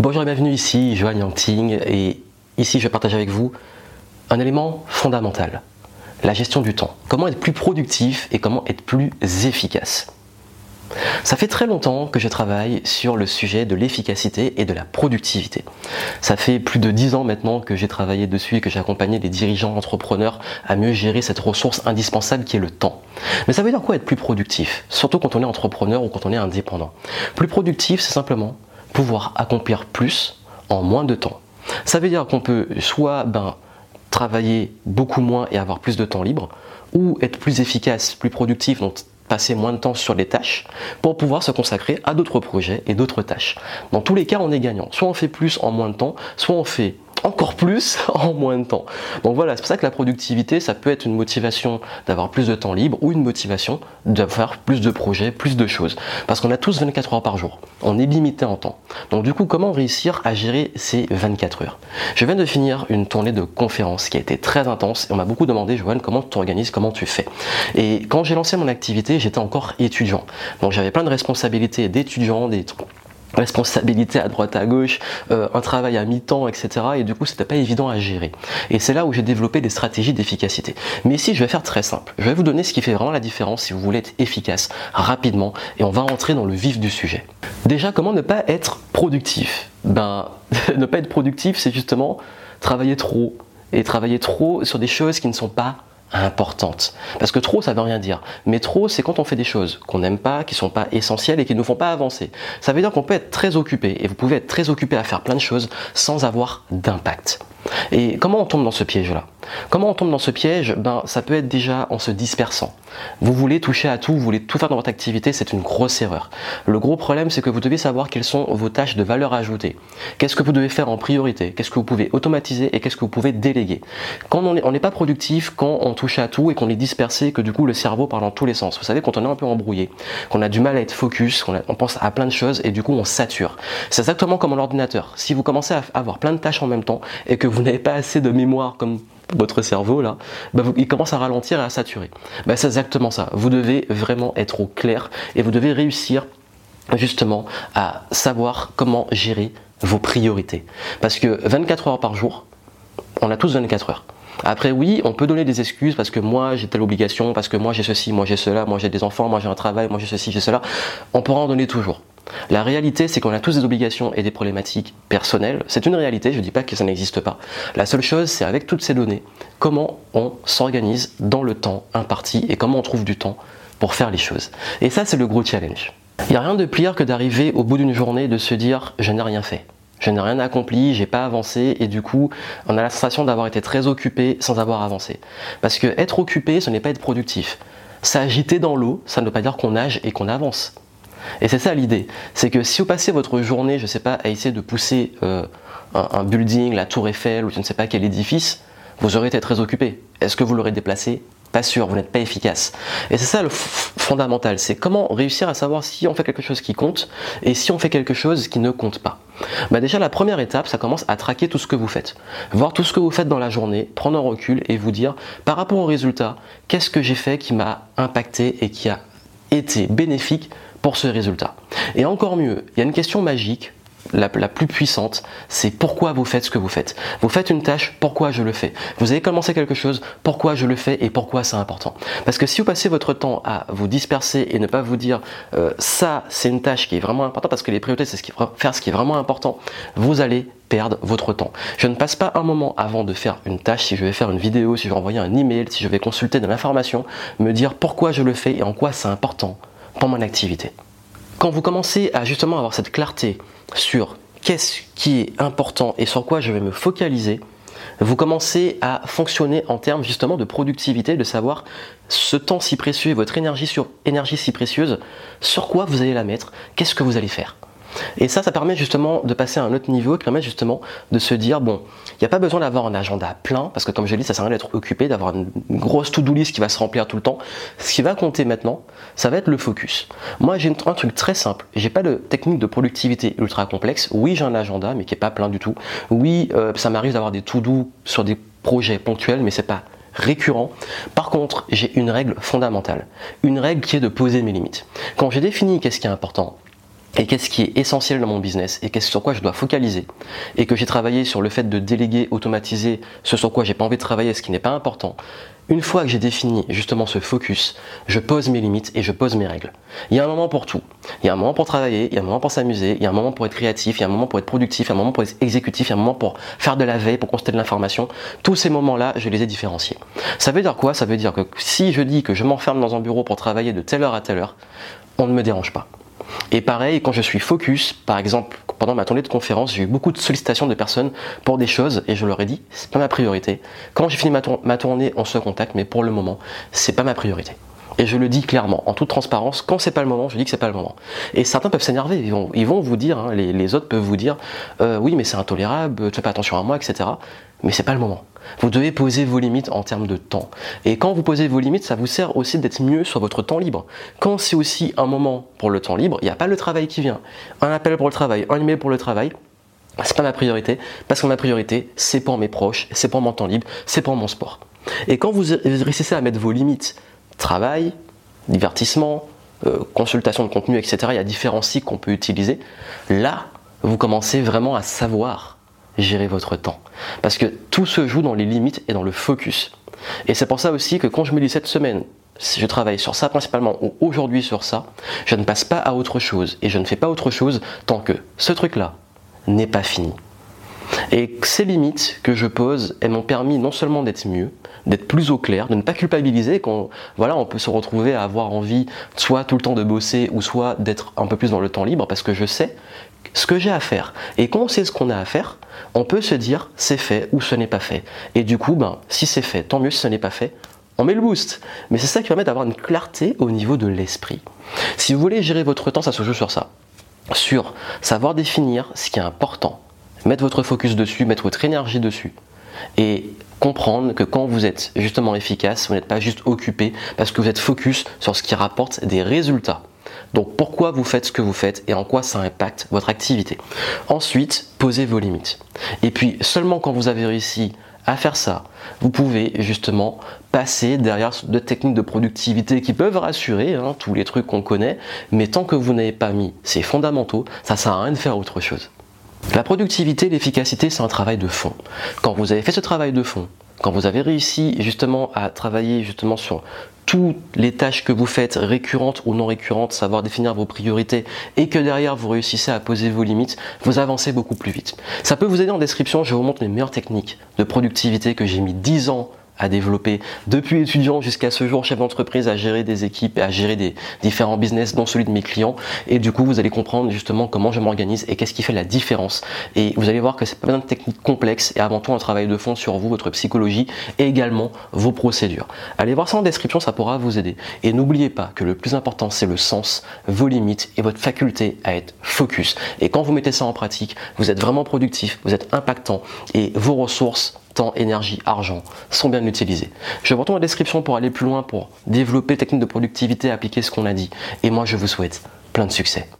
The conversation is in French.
Bonjour et bienvenue ici, Johan Yangting, et ici je partage avec vous un élément fondamental, la gestion du temps. Comment être plus productif et comment être plus efficace. Ça fait très longtemps que je travaille sur le sujet de l'efficacité et de la productivité. Ça fait plus de dix ans maintenant que j'ai travaillé dessus et que j'ai accompagné des dirigeants entrepreneurs à mieux gérer cette ressource indispensable qui est le temps. Mais ça veut dire quoi être plus productif? Surtout quand on est entrepreneur ou quand on est indépendant. Plus productif, c'est simplement pouvoir accomplir plus en moins de temps. Ça veut dire qu'on peut soit ben, travailler beaucoup moins et avoir plus de temps libre, ou être plus efficace, plus productif, donc passer moins de temps sur les tâches pour pouvoir se consacrer à d'autres projets et d'autres tâches. Dans tous les cas, on est gagnant. Soit on fait plus en moins de temps, soit on fait encore plus en moins de temps. Donc voilà, c'est pour ça que la productivité, ça peut être une motivation d'avoir plus de temps libre ou une motivation d'avoir plus de projets, plus de choses. Parce qu'on a tous 24 heures par jour. On est limité en temps. Donc du coup, comment réussir à gérer ces 24 heures? Je viens de finir une tournée de conférences qui a été très intense et on m'a beaucoup demandé, Joanne, comment tu organises, comment tu fais? Et quand j'ai lancé mon activité, j'étais encore étudiant. Donc j'avais plein de responsabilités d'étudiant, des responsabilité à droite à gauche, euh, un travail à mi-temps, etc. Et du coup, c'était pas évident à gérer. Et c'est là où j'ai développé des stratégies d'efficacité. Mais ici, je vais faire très simple. Je vais vous donner ce qui fait vraiment la différence si vous voulez être efficace rapidement, et on va rentrer dans le vif du sujet. Déjà, comment ne pas être productif? Ben, ne pas être productif, c'est justement travailler trop et travailler trop sur des choses qui ne sont pas importante. Parce que trop, ça veut rien dire. Mais trop, c'est quand on fait des choses qu'on n'aime pas, qui sont pas essentielles et qui ne nous font pas avancer. Ça veut dire qu'on peut être très occupé et vous pouvez être très occupé à faire plein de choses sans avoir d'impact. Et comment on tombe dans ce piège-là? Comment on tombe dans ce piège? Ben, ça peut être déjà en se dispersant. Vous voulez toucher à tout, vous voulez tout faire dans votre activité, c'est une grosse erreur. Le gros problème, c'est que vous devez savoir quelles sont vos tâches de valeur ajoutée. Qu'est-ce que vous devez faire en priorité? Qu'est-ce que vous pouvez automatiser et qu'est-ce que vous pouvez déléguer? Quand on n'est pas productif, quand on touche à tout et qu'on est dispersé, que du coup le cerveau parle dans tous les sens. Vous savez, quand on est un peu embrouillé, qu'on a du mal à être focus, qu'on on pense à plein de choses et du coup on sature. C'est exactement comme l'ordinateur. Si vous commencez à avoir plein de tâches en même temps et que vous n'avez pas assez de mémoire comme votre cerveau là, bah, il commence à ralentir et à saturer. Bah, c'est exactement ça. Vous devez vraiment être au clair et vous devez réussir justement à savoir comment gérer vos priorités. Parce que 24 heures par jour, on a tous 24 heures. Après oui, on peut donner des excuses parce que moi j'ai telle obligation, parce que moi j'ai ceci, moi j'ai cela, moi j'ai des enfants, moi j'ai un travail, moi j'ai ceci, j'ai cela. On pourra en donner toujours. La réalité, c'est qu'on a tous des obligations et des problématiques personnelles. C'est une réalité, je ne dis pas que ça n'existe pas. La seule chose, c'est avec toutes ces données, comment on s'organise dans le temps imparti et comment on trouve du temps pour faire les choses. Et ça, c'est le gros challenge. Il n'y a rien de pire que d'arriver au bout d'une journée de se dire je n'ai rien fait. Je n'ai rien accompli, j'ai pas avancé et du coup, on a la sensation d'avoir été très occupé sans avoir avancé. Parce que être occupé, ce n'est pas être productif. S'agiter dans l'eau, ça ne veut pas dire qu'on nage et qu'on avance. Et c'est ça l'idée. C'est que si vous passez votre journée, je ne sais pas, à essayer de pousser euh, un, building, la tour Eiffel ou je ne sais pas quel édifice, vous aurez été très occupé. Est-ce que vous l'aurez déplacé? Pas sûr, vous n'êtes pas efficace. Et c'est ça le fondamental, c'est comment réussir à savoir si on fait quelque chose qui compte et si on fait quelque chose qui ne compte pas. Bah déjà la première étape, ça commence à traquer tout ce que vous faites. Voir tout ce que vous faites dans la journée, prendre un recul et vous dire par rapport au résultat, qu'est-ce que j'ai fait qui m'a impacté et qui a été bénéfique pour ce résultat. Et encore mieux, il y a une question magique, la, plus puissante, c'est pourquoi vous faites ce que vous faites. Vous faites une tâche, pourquoi je le fais? Vous avez commencé quelque chose, pourquoi je le fais et pourquoi c'est important? Parce que si vous passez votre temps à vous disperser et ne pas vous dire euh, ça c'est une tâche qui est vraiment importante, parce que les priorités c'est ce qui, faire ce qui est vraiment important, vous allez perdre votre temps. Je ne passe pas un moment avant de faire une tâche, si je vais faire une vidéo, si je vais envoyer un email, si je vais consulter de l'information, me dire pourquoi je le fais et en quoi c'est important pour mon activité. Quand vous commencez à justement avoir cette clarté sur qu'est-ce qui est important et sur quoi je vais me focaliser, vous commencez à fonctionner en termes justement de productivité, de savoir ce temps si précieux votre énergie si précieuse, sur quoi vous allez la mettre, qu'est-ce que vous allez faire. Et ça, ça permet justement de passer à un autre niveau, qui permet justement de se dire, bon, il n'y a pas besoin d'avoir un agenda plein, parce que comme je l'ai dit, ça sert à rien d'être occupé, d'avoir une grosse to-do list qui va se remplir tout le temps. Ce qui va compter maintenant, ça va être le focus. Moi, j'ai un truc très simple. J'ai pas de technique de productivité ultra complexe. Oui, j'ai un agenda, mais qui est pas plein du tout. Oui, euh, ça m'arrive d'avoir des to-do sur des projets ponctuels, mais c'est pas récurrent. Par contre, j'ai une règle fondamentale. Une règle qui est de poser mes limites. Quand j'ai défini qu'est-ce qui est important, et qu'est-ce qui est essentiel dans mon business et qu'est-ce sur quoi je dois focaliser et que j'ai travaillé sur le fait de déléguer, automatiser ce sur quoi j'ai pas envie de travailler, ce qui n'est pas important. Une fois que j'ai défini justement ce focus, je pose mes limites et je pose mes règles. Il y a un moment pour tout. Il y a un moment pour travailler, il y a un moment pour s'amuser, il y a un moment pour être créatif, il y a un moment pour être productif, il y a un moment pour être exécutif, il y a un moment pour faire de la veille, pour constater de l'information. Tous ces moments-là, je les ai différenciés. Ça veut dire quoi? Ça veut dire que si je dis que je m'enferme dans un bureau pour travailler de telle heure à telle heure, on ne me dérange pas. Et pareil, quand je suis focus, par exemple, pendant ma tournée de conférence, j'ai eu beaucoup de sollicitations de personnes pour des choses et je leur ai dit, c'est pas ma priorité. Quand j'ai fini ma, tournée, on se contacte, mais pour le moment, c'est pas ma priorité. Et je le dis clairement, en toute transparence, quand c'est pas le moment, je dis que c'est pas le moment. Et certains peuvent s'énerver, ils vont, ils vont vous dire, hein, les, autres peuvent vous dire, euh, oui mais c'est intolérable, tu fais pas attention à moi, etc. Mais c'est pas le moment. Vous devez poser vos limites en termes de temps. Et quand vous posez vos limites, ça vous sert aussi d'être mieux sur votre temps libre. Quand c'est aussi un moment pour le temps libre, il n'y a pas le travail qui vient. Un appel pour le travail, un email pour le travail, c'est pas ma priorité, parce que ma priorité, c'est pour mes proches, c'est pour mon temps libre, c'est pour mon sport. Et quand vous réussissez à mettre vos limites, travail, divertissement, euh, consultation de contenu, etc., il y a différents cycles qu'on peut utiliser, là, vous commencez vraiment à savoir gérer votre temps. Parce que tout se joue dans les limites et dans le focus. Et c'est pour ça aussi que quand je me dis cette semaine, si je travaille sur ça principalement ou aujourd'hui sur ça, je ne passe pas à autre chose. Et je ne fais pas autre chose tant que ce truc-là n'est pas fini. Et ces limites que je pose, elles m'ont permis non seulement d'être mieux, d'être plus au clair, de ne pas culpabiliser quand voilà, on peut se retrouver à avoir envie soit tout le temps de bosser ou soit d'être un peu plus dans le temps libre parce que je sais ce que j'ai à faire. Et quand on sait ce qu'on a à faire, on peut se dire c'est fait ou ce n'est pas fait. Et du coup, ben, si c'est fait, tant mieux si ce n'est pas fait, on met le boost. Mais c'est ça qui permet d'avoir une clarté au niveau de l'esprit. Si vous voulez gérer votre temps, ça se joue sur ça. Sur savoir définir ce qui est important, mettre votre focus dessus, mettre votre énergie dessus. Et comprendre que quand vous êtes justement efficace, vous n'êtes pas juste occupé parce que vous êtes focus sur ce qui rapporte des résultats. Donc pourquoi vous faites ce que vous faites et en quoi ça impacte votre activité? Ensuite, posez vos limites. Et puis seulement quand vous avez réussi à faire ça, vous pouvez justement passer derrière de techniques de productivité qui peuvent rassurer, hein, tous les trucs qu'on connaît, mais tant que vous n'avez pas mis ces fondamentaux, ça sert à rien de faire autre chose. La productivité, l'efficacité, c'est un travail de fond. Quand vous avez fait ce travail de fond, quand vous avez réussi justement à travailler justement sur toutes les tâches que vous faites, récurrentes ou non récurrentes, savoir définir vos priorités et que derrière vous réussissez à poser vos limites, vous avancez beaucoup plus vite. Ça peut vous aider en description, je vous montre les meilleures techniques de productivité que j'ai mis 10 ans à développer. Depuis étudiant jusqu'à ce jour chef d'entreprise à gérer des équipes et à gérer des différents business dont celui de mes clients. Et du coup vous allez comprendre justement comment je m'organise et qu'est-ce qui fait la différence. Et vous allez voir que c'est pas une technique complexe et avant tout un travail de fond sur vous votre psychologie et également vos procédures. Allez voir ça en description ça pourra vous aider. Et n'oubliez pas que le plus important c'est le sens vos limites et votre faculté à être focus. Et quand vous mettez ça en pratique vous êtes vraiment productif vous êtes impactant et vos ressources temps, énergie, argent sont bien utilisés. Je vous retrouve en description pour aller plus loin, pour développer techniques de productivité, appliquer ce qu'on a dit. Et moi, je vous souhaite plein de succès.